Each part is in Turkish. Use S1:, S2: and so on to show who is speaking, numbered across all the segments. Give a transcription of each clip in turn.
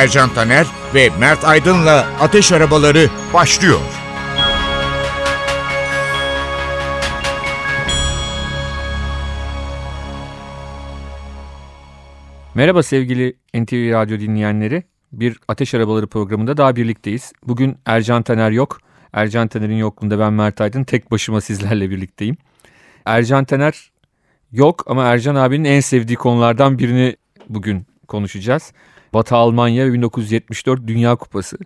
S1: Ercan Taner ve Mert Aydın'la Ateş Arabaları başlıyor.
S2: Merhaba sevgili NTV Radyo dinleyenleri. Bir Ateş Arabaları programında daha birlikteyiz. Bugün Ercan Taner yok. Ercan Taner'in yokluğunda ben Mert Aydın tek başıma sizlerle birlikteyim. Ercan Taner yok ama Ercan abinin en sevdiği konulardan birini bugün konuşacağız. Batı Almanya 1974 Dünya Kupası.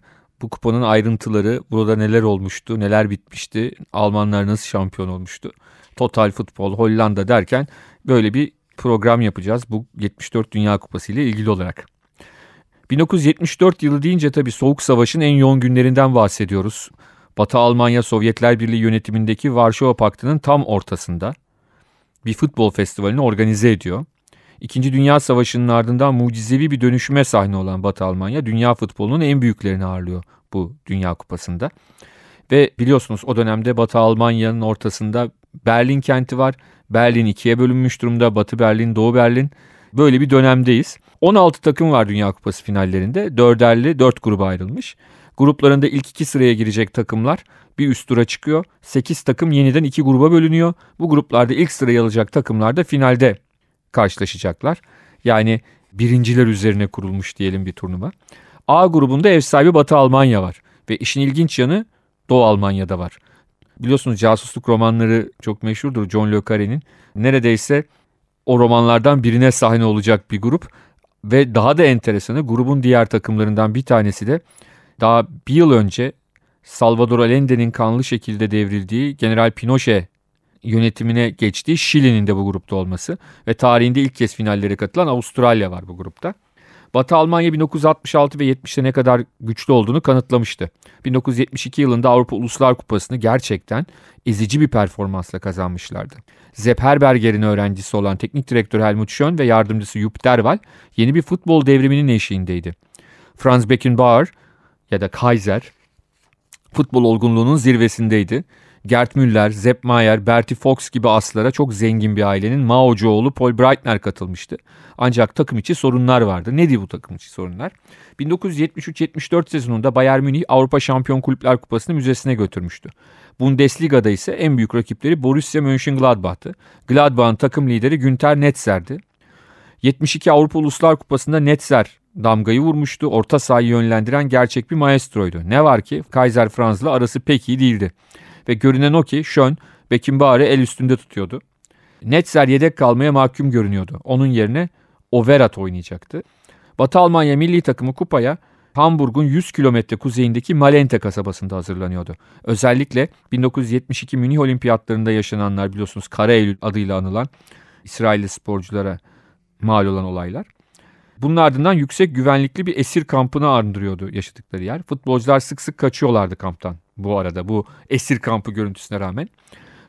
S2: Bu kupanın ayrıntıları, burada neler olmuştu, neler bitmişti, Almanlar nasıl şampiyon olmuştu, Total Futbol, Hollanda derken böyle bir program yapacağız bu 74 Dünya Kupası ile ilgili olarak. 1974 yılı deyince tabii Soğuk Savaş'ın en yoğun günlerinden bahsediyoruz. Batı Almanya Sovyetler Birliği yönetimindeki Varşova Paktı'nın tam ortasında bir futbol festivalini organize ediyor. İkinci Dünya Savaşı'nın ardından mucizevi bir dönüşüme sahne olan Batı Almanya dünya futbolunun en büyüklerini ağırlıyor bu Dünya Kupası'nda. Ve biliyorsunuz o dönemde Batı Almanya'nın ortasında Berlin kenti var. Berlin ikiye bölünmüş durumda. Batı Berlin, Doğu Berlin. Böyle bir dönemdeyiz. 16 takım var Dünya Kupası finallerinde. Dörderli dört gruba ayrılmış. Gruplarında ilk iki sıraya girecek takımlar bir üst tura çıkıyor. 8 takım yeniden iki gruba bölünüyor. Bu gruplarda ilk sırayı alacak takımlar da finalde karşılaşacaklar. Yani birinciler üzerine kurulmuş diyelim bir turnuva. A grubunda ev sahibi Batı Almanya var. Ve işin ilginç yanı Doğu Almanya'da var. Biliyorsunuz casusluk romanları çok meşhurdur John Le Carre'nin. Neredeyse o romanlardan birine sahne olacak bir grup. Ve daha da enteresanı grubun diğer takımlarından bir tanesi de daha bir yıl önce Salvador Allende'nin kanlı şekilde devrildiği General Pinochet yönetimine geçtiği Şili'nin de bu grupta olması ve tarihinde ilk kez finallere katılan Avustralya var bu grupta. Batı Almanya 1966 ve 70'te ne kadar güçlü olduğunu kanıtlamıştı. 1972 yılında Avrupa Uluslar Kupası'nı gerçekten ezici bir performansla kazanmışlardı. Sepp Herberger'in öğrencisi olan teknik direktör Helmut Schön ve yardımcısı Jupp Derwal yeni bir futbol devriminin eşiğindeydi. Franz Beckenbauer ya da Kaiser futbol olgunluğunun zirvesindeydi. Gerd Müller, Sepp Maier, Bertie Fox gibi aslara çok zengin bir ailenin Mao'cu oğlu Paul Breitner katılmıştı. Ancak takım içi sorunlar vardı. Nedir bu takım içi sorunlar? 1973-74 sezonunda Bayern Münih Avrupa Şampiyon Kulüpler Kupası'nı müzesine götürmüştü. Bundesliga'da ise en büyük rakipleri Borussia Mönchengladbach'tı. Gladbach'ın takım lideri Günter Netzer'di. 72 Avrupa Uluslar Kupası'nda Netzer damgayı vurmuştu. Orta sahayı yönlendiren gerçek bir maestroydu. Ne var ki Kaiser Franz'la arası pek iyi değildi. Ve görünen o ki Schön Beckenbauer'ı el üstünde tutuyordu. Netzer yedek kalmaya mahkum görünüyordu. Onun yerine Overat oynayacaktı. Batı Almanya milli takımı kupaya Hamburg'un 100 kilometre kuzeyindeki Malente kasabasında hazırlanıyordu. Özellikle 1972 Münih Olimpiyatlarında yaşananlar biliyorsunuz Kara Eylül adıyla anılan İsrailli sporculara mal olan olaylar. Bunun ardından yüksek güvenlikli bir esir kampını andırıyordu yaşadıkları yer. Futbolcular sık sık kaçıyorlardı kamptan bu arada bu esir kampı görüntüsüne rağmen.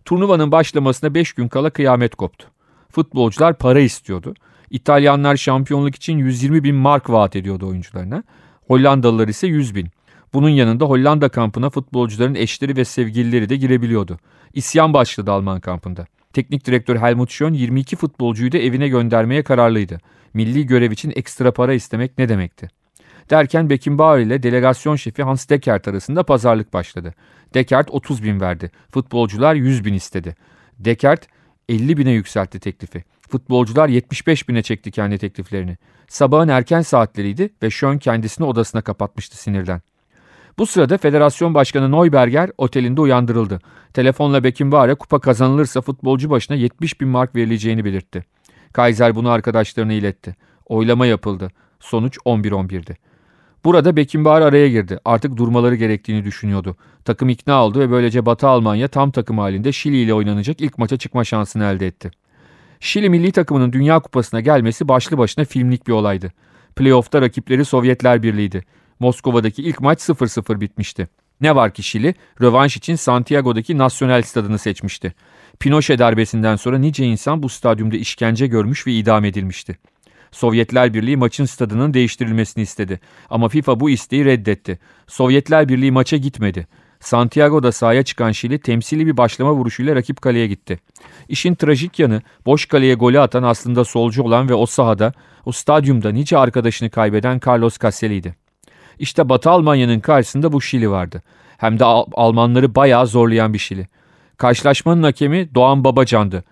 S2: Turnuvanın başlamasına 5 gün kala kıyamet koptu. Futbolcular para istiyordu. İtalyanlar şampiyonluk için 120 bin mark vaat ediyordu oyuncularına. Hollandalılar ise 100 bin. Bunun yanında Hollanda kampına futbolcuların eşleri ve sevgilileri de girebiliyordu. İsyan başladı Alman kampında. Teknik direktör Helmut Schön 22 futbolcuyu da evine göndermeye kararlıydı. Milli görev için ekstra para istemek ne demekti? Derken Beckenbauer ile delegasyon şefi Hans Dekert arasında pazarlık başladı. Dekert 30 bin verdi. Futbolcular 100 bin istedi. Dekert 50 bine yükseltti teklifi. Futbolcular 75 bine çekti kendi tekliflerini. Sabahın erken saatleriydi ve Schön kendisini odasına kapatmıştı sinirden. Bu sırada federasyon başkanı Neuberger otelinde uyandırıldı. Telefonla Beckenbauer'e kupa kazanılırsa futbolcu başına 70 bin mark verileceğini belirtti. Kaiser bunu arkadaşlarına iletti. Oylama yapıldı. Sonuç 11-11'di. Burada Beckenbauer araya girdi. Artık durmaları gerektiğini düşünüyordu. Takım ikna oldu ve böylece Batı Almanya tam takım halinde Şili ile oynanacak ilk maça çıkma şansını elde etti. Şili milli takımının Dünya Kupası'na gelmesi başlı başına filmlik bir olaydı. Playoff'ta rakipleri Sovyetler Birliği'ydi. Moskova'daki ilk maç 0-0 bitmişti. Ne var ki Şili, rövanş için Santiago'daki Nasyonel Stadını seçmişti. Pinochet darbesinden sonra nice insan bu stadyumda işkence görmüş ve idam edilmişti. Sovyetler Birliği maçın stadının değiştirilmesini istedi. Ama FIFA bu isteği reddetti. Sovyetler Birliği maça gitmedi. Santiago'da sahaya çıkan Şili temsili bir başlama vuruşuyla rakip kaleye gitti. İşin trajik yanı boş kaleye golü atan aslında solcu olan ve o sahada, o stadyumda nice arkadaşını kaybeden Carlos Caselli'ydi. İşte Batı Almanya'nın karşısında bu Şili vardı. Hem de Al Almanları bayağı zorlayan bir Şili. Karşılaşmanın hakemi Doğan Babacan'dı.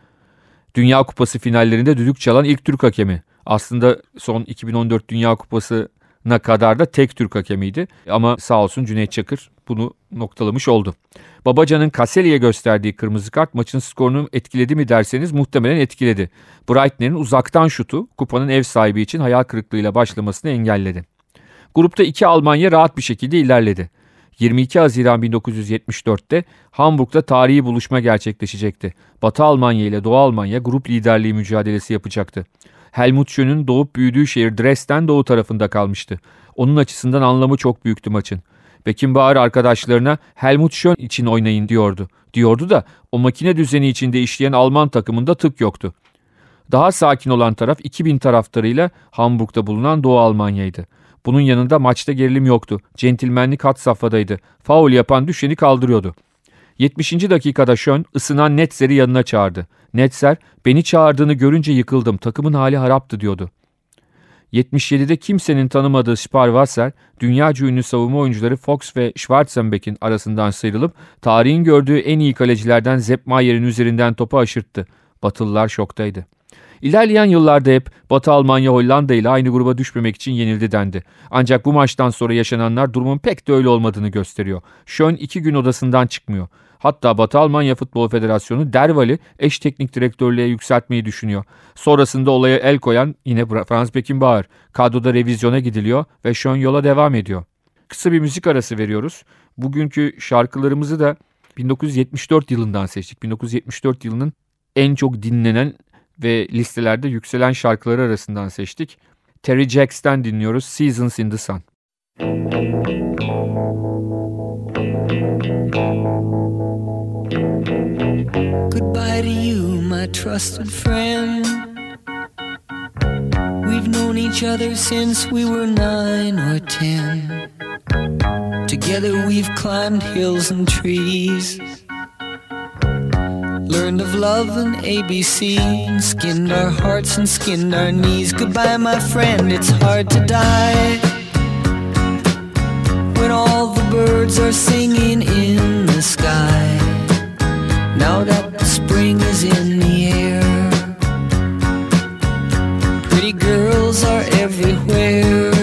S2: Dünya Kupası finallerinde düdük çalan ilk Türk hakemi. Aslında son 2014 Dünya Kupası'na kadar da tek Türk hakemiydi. Ama sağ olsun Cüneyt Çakır bunu noktalamış oldu. Babacan'ın Kaseli'ye gösterdiği kırmızı kart maçın skorunu etkiledi mi derseniz muhtemelen etkiledi. Breitner'in uzaktan şutu kupanın ev sahibi için hayal kırıklığıyla başlamasını engelledi. Grupta iki Almanya rahat bir şekilde ilerledi. 22 Haziran 1974'te Hamburg'da tarihi buluşma gerçekleşecekti. Batı Almanya ile Doğu Almanya grup liderliği mücadelesi yapacaktı. Helmut Schön'ün doğup büyüdüğü şehir Dresden doğu tarafında kalmıştı. Onun açısından anlamı çok büyüktü maçın. Beckenbauer arkadaşlarına Helmut Schön için oynayın diyordu. Diyordu da o makine düzeni içinde işleyen Alman takımında tık yoktu. Daha sakin olan taraf 2000 taraftarıyla Hamburg'da bulunan Doğu Almanya'ydı. Bunun yanında maçta gerilim yoktu. Centilmenlik hat safhadaydı. Faul yapan düşeni kaldırıyordu. 70. dakikada Schön ısınan Netzer'i yanına çağırdı. Netzer, beni çağırdığını görünce yıkıldım, takımın hali haraptı diyordu. 77'de kimsenin tanımadığı Sparwasser, dünyaca ünlü savunma oyuncuları Fox ve Schwarzenbeck'in arasından sıyrılıp tarihin gördüğü en iyi kalecilerden Sepp Mayer'in üzerinden topu aşırttı. Batılılar şoktaydı. İlerleyen yıllarda hep Batı Almanya Hollanda ile aynı gruba düşmemek için yenildi dendi. Ancak bu maçtan sonra yaşananlar durumun pek de öyle olmadığını gösteriyor. Schön iki gün odasından çıkmıyor. Hatta Batı Almanya Futbol Federasyonu Derval'i eş teknik direktörlüğe yükseltmeyi düşünüyor. Sonrasında olaya el koyan yine Franz Beckenbauer. Kadroda revizyona gidiliyor ve Schön yola devam ediyor. Kısa bir müzik arası veriyoruz. Bugünkü şarkılarımızı da 1974 yılından seçtik. 1974 yılının en çok dinlenen ve listelerde yükselen şarkıları arasından seçtik. Terry Jacks'ten dinliyoruz Seasons in the Sun. Goodbye to you, my trusted friend. We've known each other since we were nine or ten. Together we've climbed hills and trees. Learned of love and ABC, skinned our hearts and skinned our knees. Goodbye, my friend, it's hard to die. When all the birds are singing in the sky. Now that the spring is in the air, pretty girls are everywhere.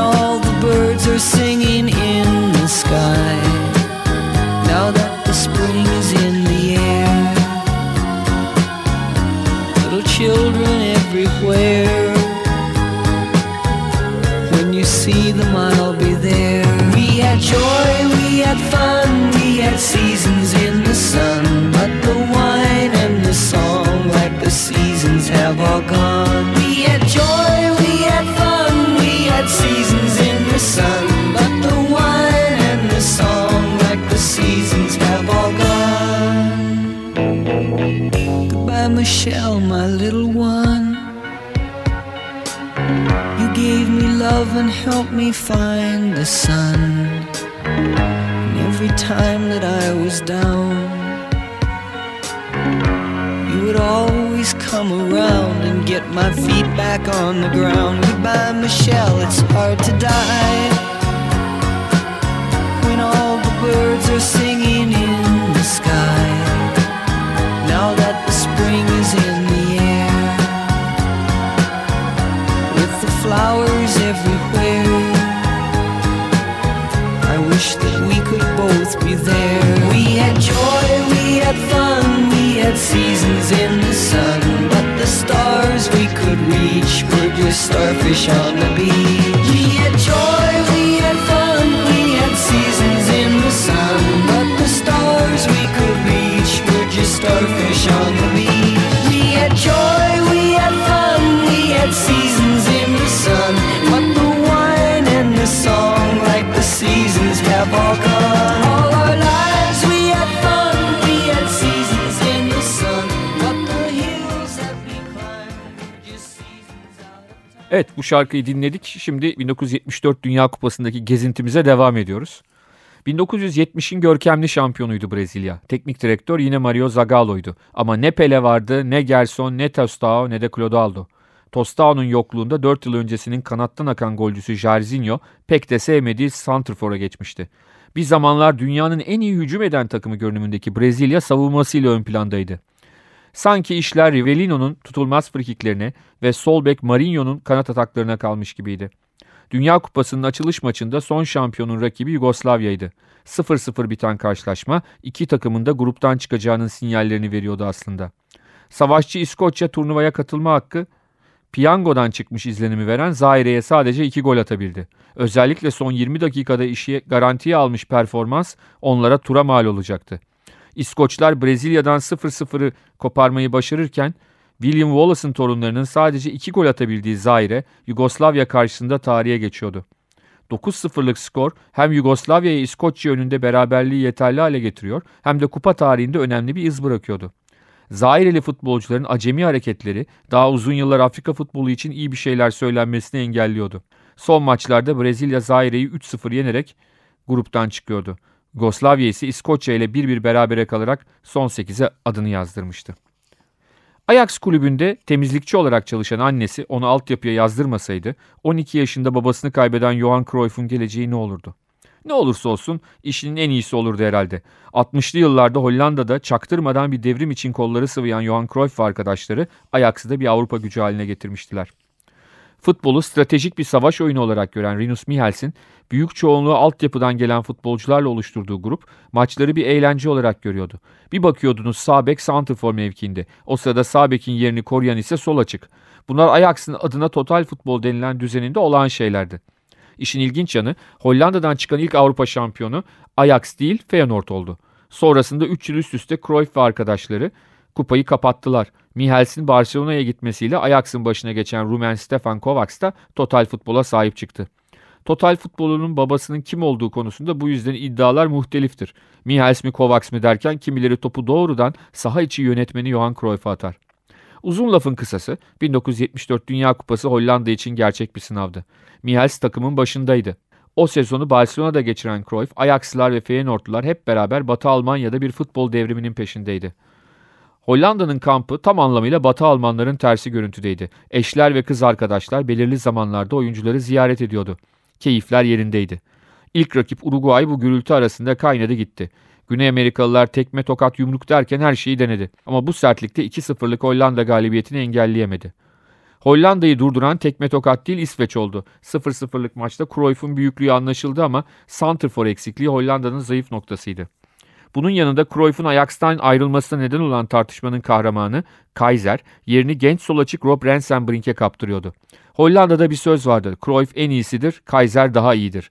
S2: All the birds are singing in the sky. Now that the spring is in the air. Little children everywhere. When you see them, I'll be there. We had joy, we had fun, we had seasons in the sun, but the wine and the song, like the seasons, have all gone. And helped me find the sun every time that I was down. You would always come around and get my feet back on the ground. Goodbye, Michelle, it's hard to die
S3: could be there. We had joy, we had fun, we had seasons in the sun. But the stars we could reach were just starfish on the beach. We had joy, we had fun, we had seasons in the sun. But the stars we could reach were just starfish on the beach. We had joy, we had fun, we had seasons in the sun. But the wine and the song, like the seasons, have all gone.
S2: Evet bu şarkıyı dinledik. Şimdi 1974 Dünya Kupası'ndaki gezintimize devam ediyoruz. 1970'in görkemli şampiyonuydu Brezilya. Teknik direktör yine Mario Zagallo'ydu. Ama ne Pele vardı, ne Gerson, ne Tostao, ne de Clodoaldo. Tostao'nun yokluğunda 4 yıl öncesinin kanattan akan golcüsü Jairzinho pek de sevmediği Santrfor'a geçmişti. Bir zamanlar dünyanın en iyi hücum eden takımı görünümündeki Brezilya savunmasıyla ön plandaydı. Sanki işler Rivellino'nun tutulmaz frikiklerine ve sol bek Marinho'nun kanat ataklarına kalmış gibiydi. Dünya Kupası'nın açılış maçında son şampiyonun rakibi Yugoslavya'ydı. 0-0 biten karşılaşma iki takımın da gruptan çıkacağının sinyallerini veriyordu aslında. Savaşçı İskoçya turnuvaya katılma hakkı piyangodan çıkmış izlenimi veren Zaire'ye sadece iki gol atabildi. Özellikle son 20 dakikada işi garantiye almış performans onlara tura mal olacaktı. İskoçlar Brezilya'dan 0-0'ı koparmayı başarırken William Wallace'ın torunlarının sadece 2 gol atabildiği Zaire, Yugoslavya karşısında tarihe geçiyordu. 9-0'lık skor hem Yugoslavya'yı İskoçya önünde beraberliği yeterli hale getiriyor hem de kupa tarihinde önemli bir iz bırakıyordu. Zaireli futbolcuların acemi hareketleri daha uzun yıllar Afrika futbolu için iyi bir şeyler söylenmesini engelliyordu. Son maçlarda Brezilya Zaire'yi 3-0 yenerek gruptan çıkıyordu. Yugoslavya ise İskoçya ile 1-1 berabere kalarak son 8'e adını yazdırmıştı. Ajax kulübünde temizlikçi olarak çalışan annesi onu altyapıya yazdırmasaydı 12 yaşında babasını kaybeden Johan Cruyff'un geleceği ne olurdu? Ne olursa olsun işinin en iyisi olurdu herhalde. 60'lı yıllarda Hollanda'da çaktırmadan bir devrim için kolları sıvayan Johan Cruyff ve arkadaşları Ajax'ı da bir Avrupa gücü haline getirmiştiler. Futbolu stratejik bir savaş oyunu olarak gören Rinus Michels'in büyük çoğunluğu altyapıdan gelen futbolcularla oluşturduğu grup maçları bir eğlence olarak görüyordu. Bir bakıyordunuz sağ bek santrfor mevkiinde. O sırada sağ bekin yerini koruyan ise sol açık. Bunlar Ajax'ın adına total futbol denilen düzeninde olağan şeylerdi. İşin ilginç yanı Hollanda'dan çıkan ilk Avrupa şampiyonu Ajax değil Feyenoord oldu. Sonrasında 3 yıl üst üste Cruyff ve arkadaşları kupayı kapattılar. Mihels'in Barcelona'ya gitmesiyle Ajax'ın başına geçen Rumen Stefan Kovacs da total futbola sahip çıktı. Total futbolunun babasının kim olduğu konusunda bu yüzden iddialar muhteliftir. Mihels mi Kovacs mi derken kimileri topu doğrudan saha içi yönetmeni Johan Cruyff'a atar. Uzun lafın kısası 1974 Dünya Kupası Hollanda için gerçek bir sınavdı. Mihels takımın başındaydı. O sezonu Barcelona'da geçiren Cruyff, Ajaxlılar ve Feyenoordlular hep beraber Batı Almanya'da bir futbol devriminin peşindeydi. Hollanda'nın kampı tam anlamıyla Batı Almanların tersi görüntüdeydi. Eşler ve kız arkadaşlar belirli zamanlarda oyuncuları ziyaret ediyordu. Keyifler yerindeydi. İlk rakip Uruguay bu gürültü arasında kaynadı gitti. Güney Amerikalılar tekme tokat yumruk derken her şeyi denedi. Ama bu sertlikte 2-0'lık Hollanda galibiyetini engelleyemedi. Hollanda'yı durduran tekme tokat değil İsveç oldu. 0-0'lık maçta Cruyff'un büyüklüğü anlaşıldı ama Santrfor eksikliği Hollanda'nın zayıf noktasıydı. Bunun yanında Cruyff'un Ajax'tan ayrılmasına neden olan tartışmanın kahramanı Kaiser yerini genç sol açık Rob Rensenbrink'e kaptırıyordu. Hollanda'da bir söz vardı. Cruyff en iyisidir, Kaiser daha iyidir.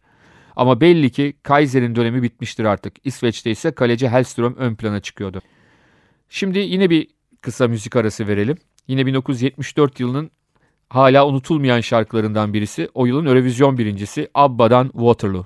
S2: Ama belli ki Kaiser'in dönemi bitmiştir artık. İsveç'te ise kaleci Hellström ön plana çıkıyordu. Şimdi yine bir kısa müzik arası verelim. Yine 1974 yılının hala unutulmayan şarkılarından birisi. O yılın Eurovision birincisi Abba'dan Waterloo.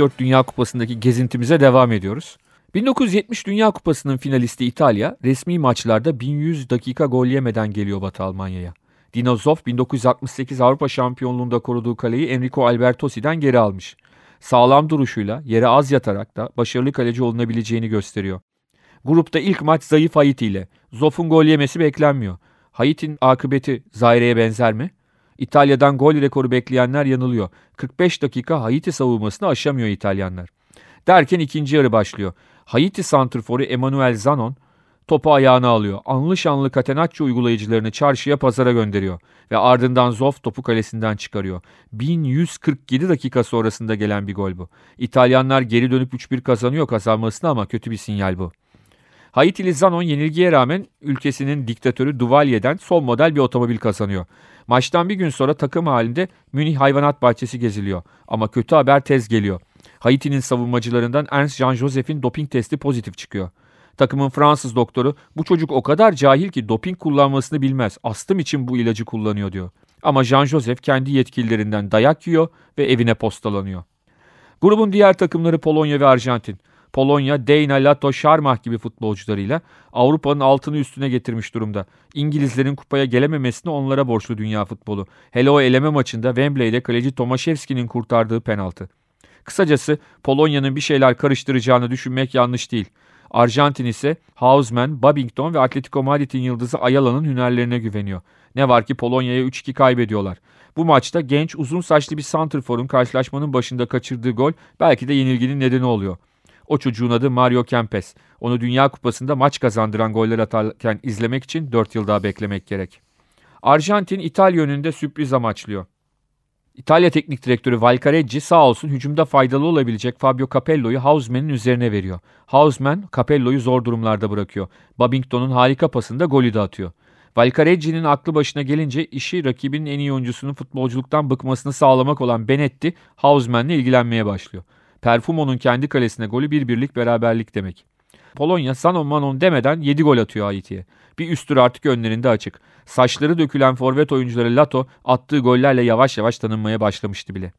S2: 74 Dünya Kupası'ndaki gezintimize devam ediyoruz. 1970 Dünya Kupası'nın finalisti İtalya resmi maçlarda 1100 dakika gol yemeden geliyor Batı Almanya'ya. Dino Zoff 1968 Avrupa Şampiyonluğunda koruduğu kaleyi Enrico Albertosi'den geri almış. Sağlam duruşuyla yere az yatarak da başarılı kaleci olunabileceğini gösteriyor. Grupta ilk maç zayıf Haiti ile. Zoff'un gol yemesi beklenmiyor. Haiti'nin akıbeti Zaire'ye benzer mi? İtalya'dan gol rekoru bekleyenler yanılıyor. 45 dakika Haiti savunmasını aşamıyor İtalyanlar. Derken ikinci yarı başlıyor. Haiti santrforu Emmanuel Zanon topu ayağına alıyor. Anlı şanlı Catenaccio uygulayıcılarını çarşıya pazara gönderiyor. Ve ardından Zoff topu kalesinden çıkarıyor. 1147 dakika sonrasında gelen bir gol bu. İtalyanlar geri dönüp 3-1 kazanıyor kazanmasına ama kötü bir sinyal bu. Haitili Zanon yenilgiye rağmen ülkesinin diktatörü Duvalier'den son model bir otomobil kazanıyor. Maçtan bir gün sonra takım halinde Münih Hayvanat Bahçesi geziliyor. Ama kötü haber tez geliyor. Haiti'nin savunmacılarından Ernst Jean Joseph'in doping testi pozitif çıkıyor. Takımın Fransız doktoru bu çocuk o kadar cahil ki doping kullanmasını bilmez. Astım için bu ilacı kullanıyor diyor. Ama Jean Joseph kendi yetkililerinden dayak yiyor ve evine postalanıyor. Grubun diğer takımları Polonya ve Arjantin. Polonya, Dana, Lato, Şarmah gibi futbolcularıyla Avrupa'nın altını üstüne getirmiş durumda. İngilizlerin kupaya gelememesini onlara borçlu dünya futbolu. Hele o eleme maçında Wembley'de kaleci Tomaszewski'nin kurtardığı penaltı. Kısacası Polonya'nın bir şeyler karıştıracağını düşünmek yanlış değil. Arjantin ise Hausmann, Babington ve Atletico Madrid'in yıldızı Ayala'nın hünerlerine güveniyor. Ne var ki Polonya'ya 3-2 kaybediyorlar. Bu maçta genç uzun saçlı bir santrforun karşılaşmanın başında kaçırdığı gol belki de yenilginin nedeni oluyor. O çocuğun adı Mario Kempes. Onu Dünya Kupası'nda maç kazandıran goller atarken izlemek için 4 yıl daha beklemek gerek. Arjantin İtalya önünde sürpriz amaçlıyor. İtalya Teknik Direktörü Valcareggi sağ olsun hücumda faydalı olabilecek Fabio Capello'yu Hausmann'in üzerine veriyor. Hausmann Capello'yu zor durumlarda bırakıyor. Babington'un harika pasında golü de atıyor. Valcareggi'nin aklı başına gelince işi rakibinin en iyi oyuncusunun futbolculuktan bıkmasını sağlamak olan Benetti, Hausmann'le ilgilenmeye başlıyor. Perfumo'nun kendi kalesine golü bir birlik beraberlik demek. Polonya Sanon Manon demeden 7 gol atıyor Haiti'ye. Bir üstür artık önlerinde açık. Saçları dökülen forvet oyuncuları Lato attığı gollerle yavaş yavaş tanınmaya başlamıştı bile.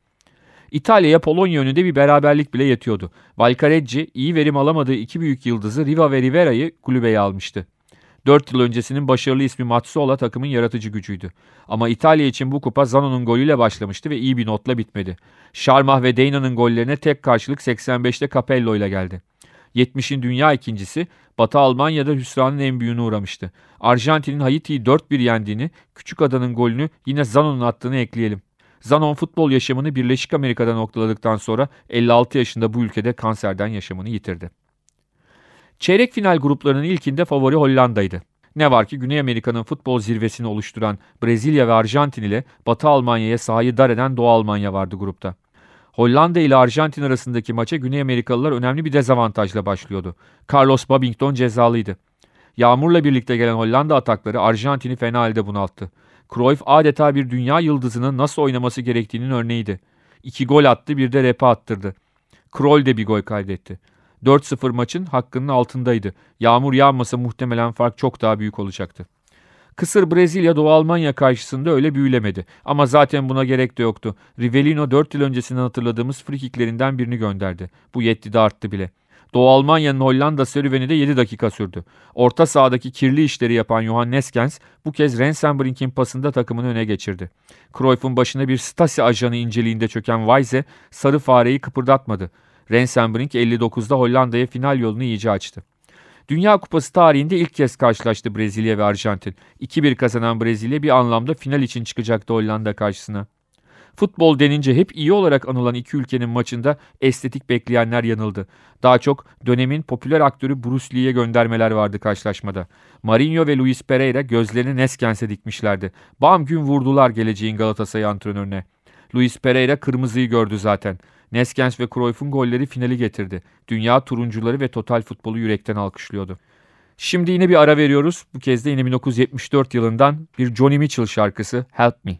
S2: İtalya'ya Polonya önünde bir beraberlik bile yetiyordu. Valcareggi iyi verim alamadığı iki büyük yıldızı Riva ve Rivera'yı kulübeye almıştı. 4 yıl öncesinin başarılı ismi Mazzola takımın yaratıcı gücüydü. Ama İtalya için bu kupa Zano'nun golüyle başlamıştı ve iyi bir notla bitmedi. Şarmah ve Deyna'nın gollerine tek karşılık 85'te Capello ile geldi. 70'in dünya ikincisi Batı Almanya'da hüsranın en büyüğüne uğramıştı. Arjantin'in Haiti'yi 4-1 yendiğini, Küçük Ada'nın golünü yine Zano'nun attığını ekleyelim. Zanon futbol yaşamını Birleşik Amerika'da noktaladıktan sonra 56 yaşında bu ülkede kanserden yaşamını yitirdi. Çeyrek final gruplarının ilkinde favori Hollanda'ydı. Ne var ki Güney Amerika'nın futbol zirvesini oluşturan Brezilya ve Arjantin ile Batı Almanya'ya sahayı dar eden Doğu Almanya vardı grupta. Hollanda ile Arjantin arasındaki maça Güney Amerikalılar önemli bir dezavantajla başlıyordu. Carlos Babington cezalıydı. Yağmurla birlikte gelen Hollanda atakları Arjantin'i fena halde bunalttı. Cruyff adeta bir dünya yıldızının nasıl oynaması gerektiğinin örneğiydi. İki gol attı bir de repe attırdı. Kroll de bir gol kaydetti. 4-0 maçın hakkının altındaydı. Yağmur yağmasa muhtemelen fark çok daha büyük olacaktı. Kısır Brezilya Doğu Almanya karşısında öyle büyülemedi. Ama zaten buna gerek de yoktu. Rivellino 4 yıl öncesinden hatırladığımız frikiklerinden birini gönderdi. Bu yetti de arttı bile. Doğu Almanya'nın Hollanda serüveni de 7 dakika sürdü. Orta sahadaki kirli işleri yapan Johan Neskens bu kez Rensenbrink'in pasında takımını öne geçirdi. Cruyff'un başına bir Stasi ajanı inceliğinde çöken Weisse sarı fareyi kıpırdatmadı. Rensenbrink 59'da Hollanda'ya final yolunu iyice açtı. Dünya Kupası tarihinde ilk kez karşılaştı Brezilya ve Arjantin. 2-1 kazanan Brezilya bir anlamda final için çıkacaktı Hollanda karşısına. Futbol denince hep iyi olarak anılan iki ülkenin maçında estetik bekleyenler yanıldı. Daha çok dönemin popüler aktörü Bruce Lee'ye göndermeler vardı karşılaşmada. Marinho ve Luis Pereira gözlerini Neskens'e dikmişlerdi. Bam gün vurdular geleceğin Galatasaray antrenörüne. Luis Pereira kırmızıyı gördü zaten. Neskens ve Cruyff'un golleri finali getirdi. Dünya turuncuları ve total futbolu yürekten alkışlıyordu. Şimdi yine bir ara veriyoruz. Bu kez de yine 1974 yılından bir Johnny Mitchell şarkısı Help Me.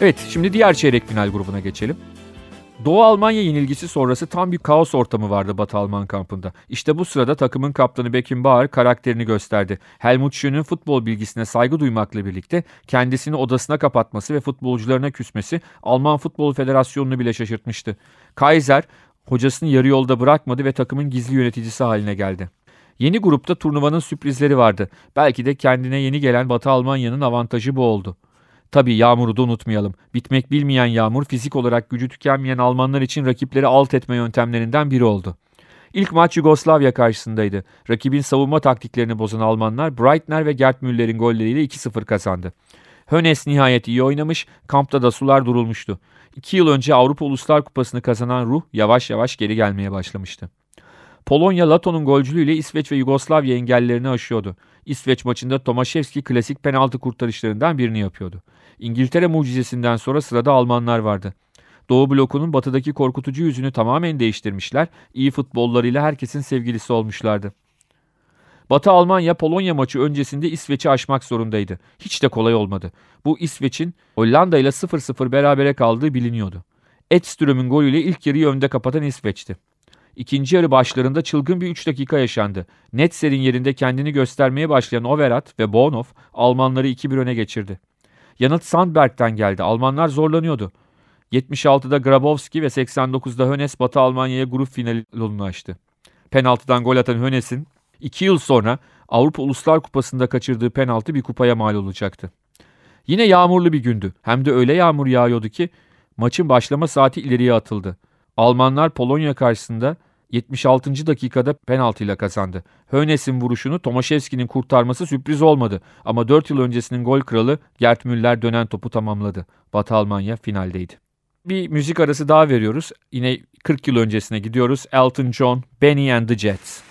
S2: Evet şimdi diğer çeyrek final grubuna geçelim. Doğu Almanya yenilgisi sonrası tam bir kaos ortamı vardı Batı Alman kampında. İşte bu sırada takımın kaptanı Beckenbauer karakterini gösterdi. Helmut Schön'ün futbol bilgisine saygı duymakla birlikte kendisini odasına kapatması ve futbolcularına küsmesi Alman Futbol Federasyonu'nu bile şaşırtmıştı. Kaiser hocasını yarı yolda bırakmadı ve takımın gizli yöneticisi haline geldi. Yeni grupta turnuvanın sürprizleri vardı. Belki de kendine yeni gelen Batı Almanya'nın avantajı bu oldu. Tabii Yağmur'u da unutmayalım. Bitmek bilmeyen Yağmur fizik olarak gücü tükenmeyen Almanlar için rakipleri alt etme yöntemlerinden biri oldu. İlk maç Yugoslavya karşısındaydı. Rakibin savunma taktiklerini bozan Almanlar Breitner ve Gerd Müller'in golleriyle 2-0 kazandı. Hönes nihayet iyi oynamış, kampta da sular durulmuştu. İki yıl önce Avrupa Uluslar Kupası'nı kazanan ruh yavaş yavaş geri gelmeye başlamıştı. Polonya Lato'nun golcülüğüyle İsveç ve Yugoslavya engellerini aşıyordu. İsveç maçında Tomaszewski klasik penaltı kurtarışlarından birini yapıyordu. İngiltere mucizesinden sonra sırada Almanlar vardı. Doğu blokunun batıdaki korkutucu yüzünü tamamen değiştirmişler, iyi futbollarıyla herkesin sevgilisi olmuşlardı. Batı Almanya Polonya maçı öncesinde İsveç'i aşmak zorundaydı. Hiç de kolay olmadı. Bu İsveç'in Hollanda ile 0-0 berabere kaldığı biliniyordu. Edström'ün golüyle ilk yarıyı önde kapatan İsveç'ti. İkinci yarı başlarında çılgın bir 3 dakika yaşandı. Netzer'in yerinde kendini göstermeye başlayan Overath ve Bonhoff Almanları 2-1 öne geçirdi. Yanıt Sandberg'den geldi. Almanlar zorlanıyordu. 76'da Grabowski ve 89'da Hönes Batı Almanya'ya grup finali yolunu açtı. Penaltıdan gol atan Hönes'in 2 yıl sonra Avrupa Uluslar Kupası'nda kaçırdığı penaltı bir kupaya mal olacaktı. Yine yağmurlu bir gündü. Hem de öyle yağmur yağıyordu ki maçın başlama saati ileriye atıldı. Almanlar Polonya karşısında 76. dakikada penaltıyla kazandı. Hönes'in vuruşunu Tomaşevski'nin kurtarması sürpriz olmadı ama 4 yıl öncesinin gol kralı Gert Müller dönen topu tamamladı. Batı Almanya finaldeydi.
S4: Bir müzik arası daha veriyoruz. Yine 40 yıl öncesine gidiyoruz. Elton John, Benny and the Jets.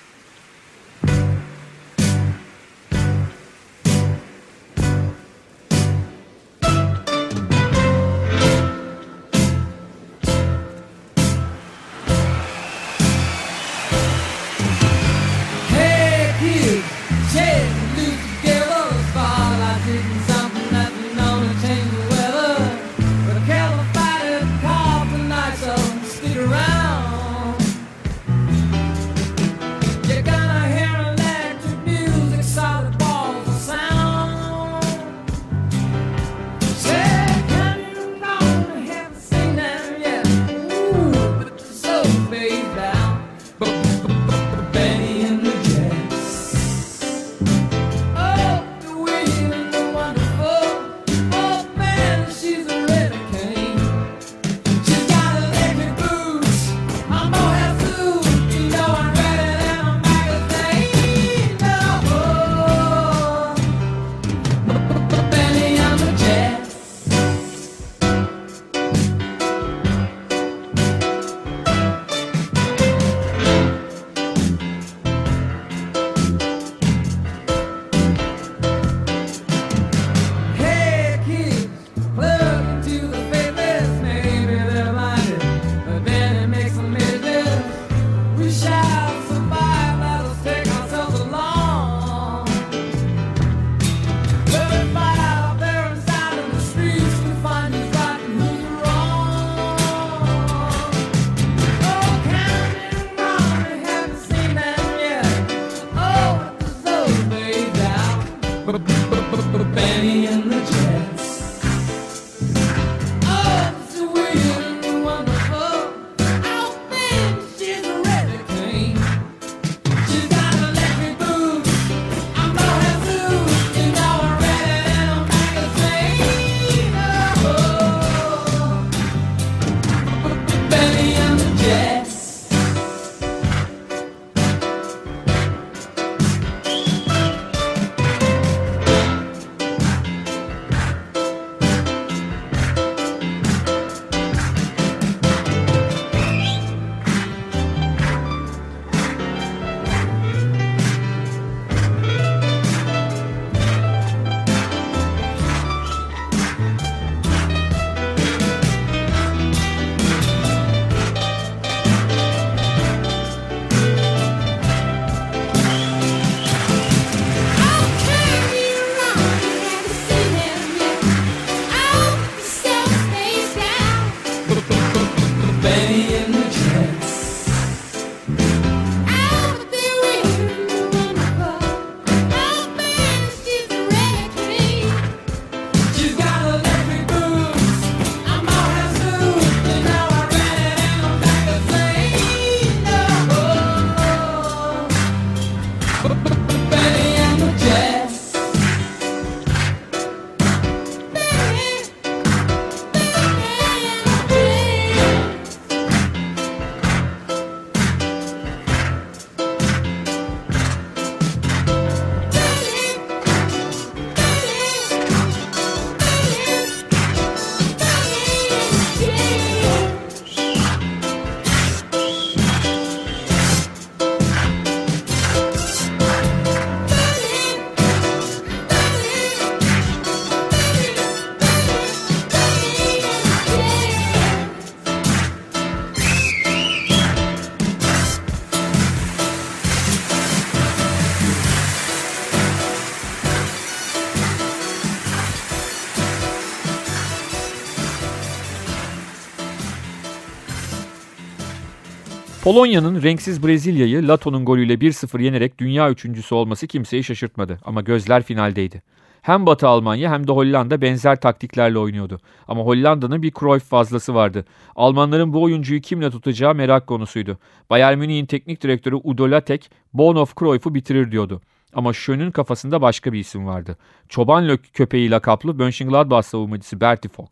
S4: Polonya'nın renksiz Brezilya'yı Lato'nun golüyle 1-0 yenerek dünya üçüncüsü olması kimseyi şaşırtmadı ama gözler finaldeydi. Hem Batı Almanya hem de Hollanda benzer taktiklerle oynuyordu. Ama Hollanda'nın bir Cruyff fazlası vardı. Almanların bu oyuncuyu kimle tutacağı merak konusuydu. Bayern Münih'in teknik direktörü Udo Latek, Bonhoff Cruyff'u bitirir diyordu. Ama Schön'ün kafasında başka bir isim vardı. Çoban köpeği lakaplı Mönchengladbach savunmacısı Bertie Fox.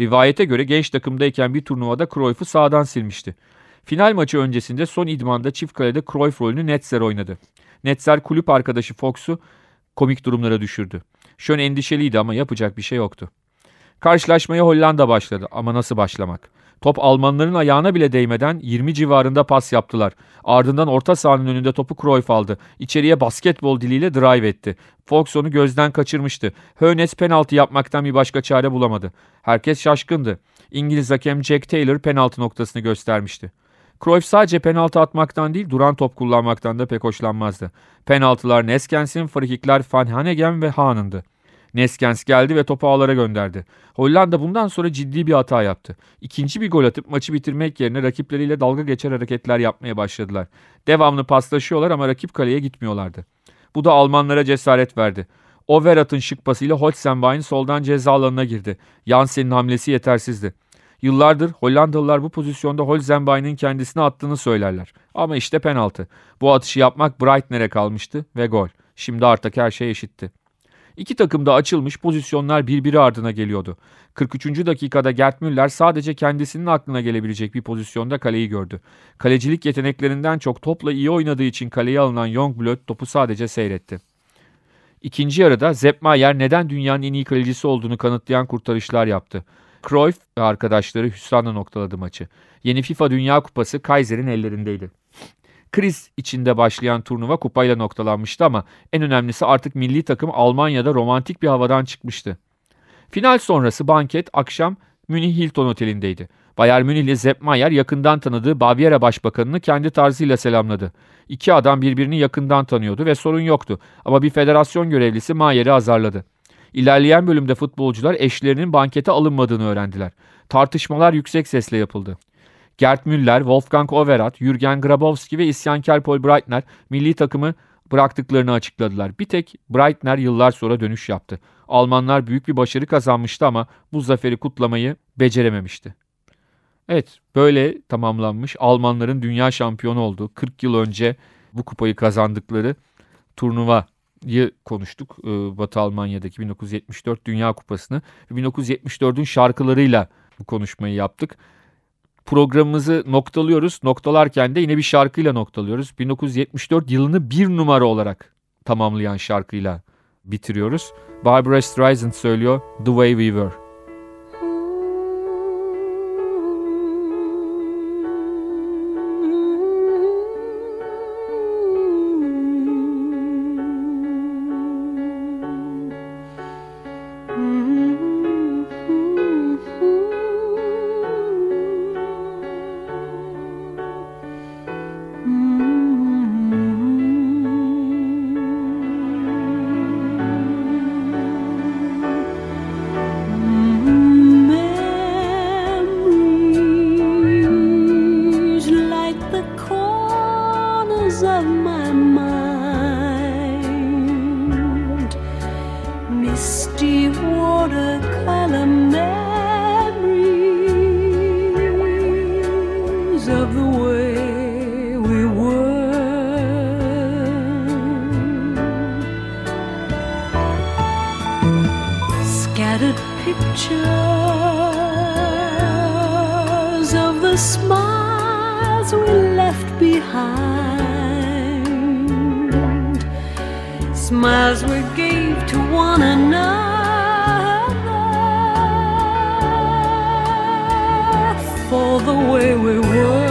S4: Rivayete göre genç takımdayken bir turnuvada Cruyff'u sağdan silmişti. Final maçı öncesinde son idmanda çift kalede Cruyff rolünü Netzer oynadı. Netzer kulüp arkadaşı Fox'u komik durumlara düşürdü. Şön endişeliydi ama yapacak bir şey yoktu.
S2: Karşılaşmaya Hollanda başladı ama nasıl başlamak? Top Almanların ayağına bile değmeden 20 civarında pas yaptılar. Ardından orta sahanın önünde topu Cruyff aldı. İçeriye basketbol diliyle drive etti. Fox onu gözden kaçırmıştı. Hönes penaltı yapmaktan bir başka çare bulamadı. Herkes şaşkındı. İngiliz hakem Jack Taylor penaltı noktasını göstermişti. Cruyff sadece penaltı atmaktan değil duran top kullanmaktan da pek hoşlanmazdı. Penaltılar Neskens'in, frikikler Van Hanegem ve Haan'ındı. Neskens geldi ve topu ağlara gönderdi. Hollanda bundan sonra ciddi bir hata yaptı. İkinci bir gol atıp maçı bitirmek yerine rakipleriyle dalga geçer hareketler yapmaya başladılar. Devamlı paslaşıyorlar ama rakip kaleye gitmiyorlardı. Bu da Almanlara cesaret verdi. Overat'ın şık pasıyla Holzenbein soldan ceza alanına girdi. Jansen'in hamlesi yetersizdi. Yıllardır Hollandalılar bu pozisyonda Holzenbein'in kendisine attığını söylerler. Ama işte penaltı. Bu atışı yapmak Breitner'e kalmıştı ve gol. Şimdi artık her şey eşitti. İki takım da açılmış pozisyonlar birbiri ardına geliyordu. 43. dakikada Gerd Müller sadece kendisinin aklına gelebilecek bir pozisyonda kaleyi gördü. Kalecilik yeteneklerinden çok topla iyi oynadığı için kaleye alınan Youngblood topu sadece seyretti. İkinci yarıda Sepp Maier neden dünyanın en iyi kalecisi olduğunu kanıtlayan kurtarışlar yaptı. Cruyff arkadaşları hüsranla noktaladı maçı. Yeni FIFA Dünya Kupası Kaiser'in ellerindeydi. Kriz içinde başlayan turnuva kupayla noktalanmıştı ama en önemlisi artık milli takım Almanya'da romantik bir havadan çıkmıştı. Final sonrası banket akşam Münih Hilton Oteli'ndeydi. Bayern Münihli Sepp Maier yakından tanıdığı Baviera Başbakanını kendi tarzıyla selamladı. İki adam birbirini yakından tanıyordu ve sorun yoktu ama bir federasyon görevlisi Maier'i azarladı. İlerleyen bölümde futbolcular eşlerinin bankete alınmadığını öğrendiler. Tartışmalar yüksek sesle yapıldı. Gerd Müller, Wolfgang Overath, Jürgen Grabowski ve isyankar Paul Breitner milli takımı bıraktıklarını açıkladılar. Bir tek Breitner yıllar sonra dönüş yaptı. Almanlar büyük bir başarı kazanmıştı ama bu zaferi kutlamayı becerememişti. Evet böyle tamamlanmış Almanların dünya şampiyonu olduğu 40 yıl önce bu kupayı kazandıkları turnuvayı konuştuk. Ee, Batı Almanya'daki 1974 Dünya Kupası'nı. 1974'ün şarkılarıyla bu konuşmayı yaptık. Programımızı noktalıyoruz. Noktalarken de yine bir şarkıyla noktalıyoruz. 1974 yılını bir numara olarak tamamlayan şarkıyla bitiriyoruz. Barbara Streisand söylüyor The Way We Were.
S5: Smiles we left behind, smiles we gave to one another for the way we were.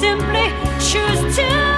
S5: simply choose to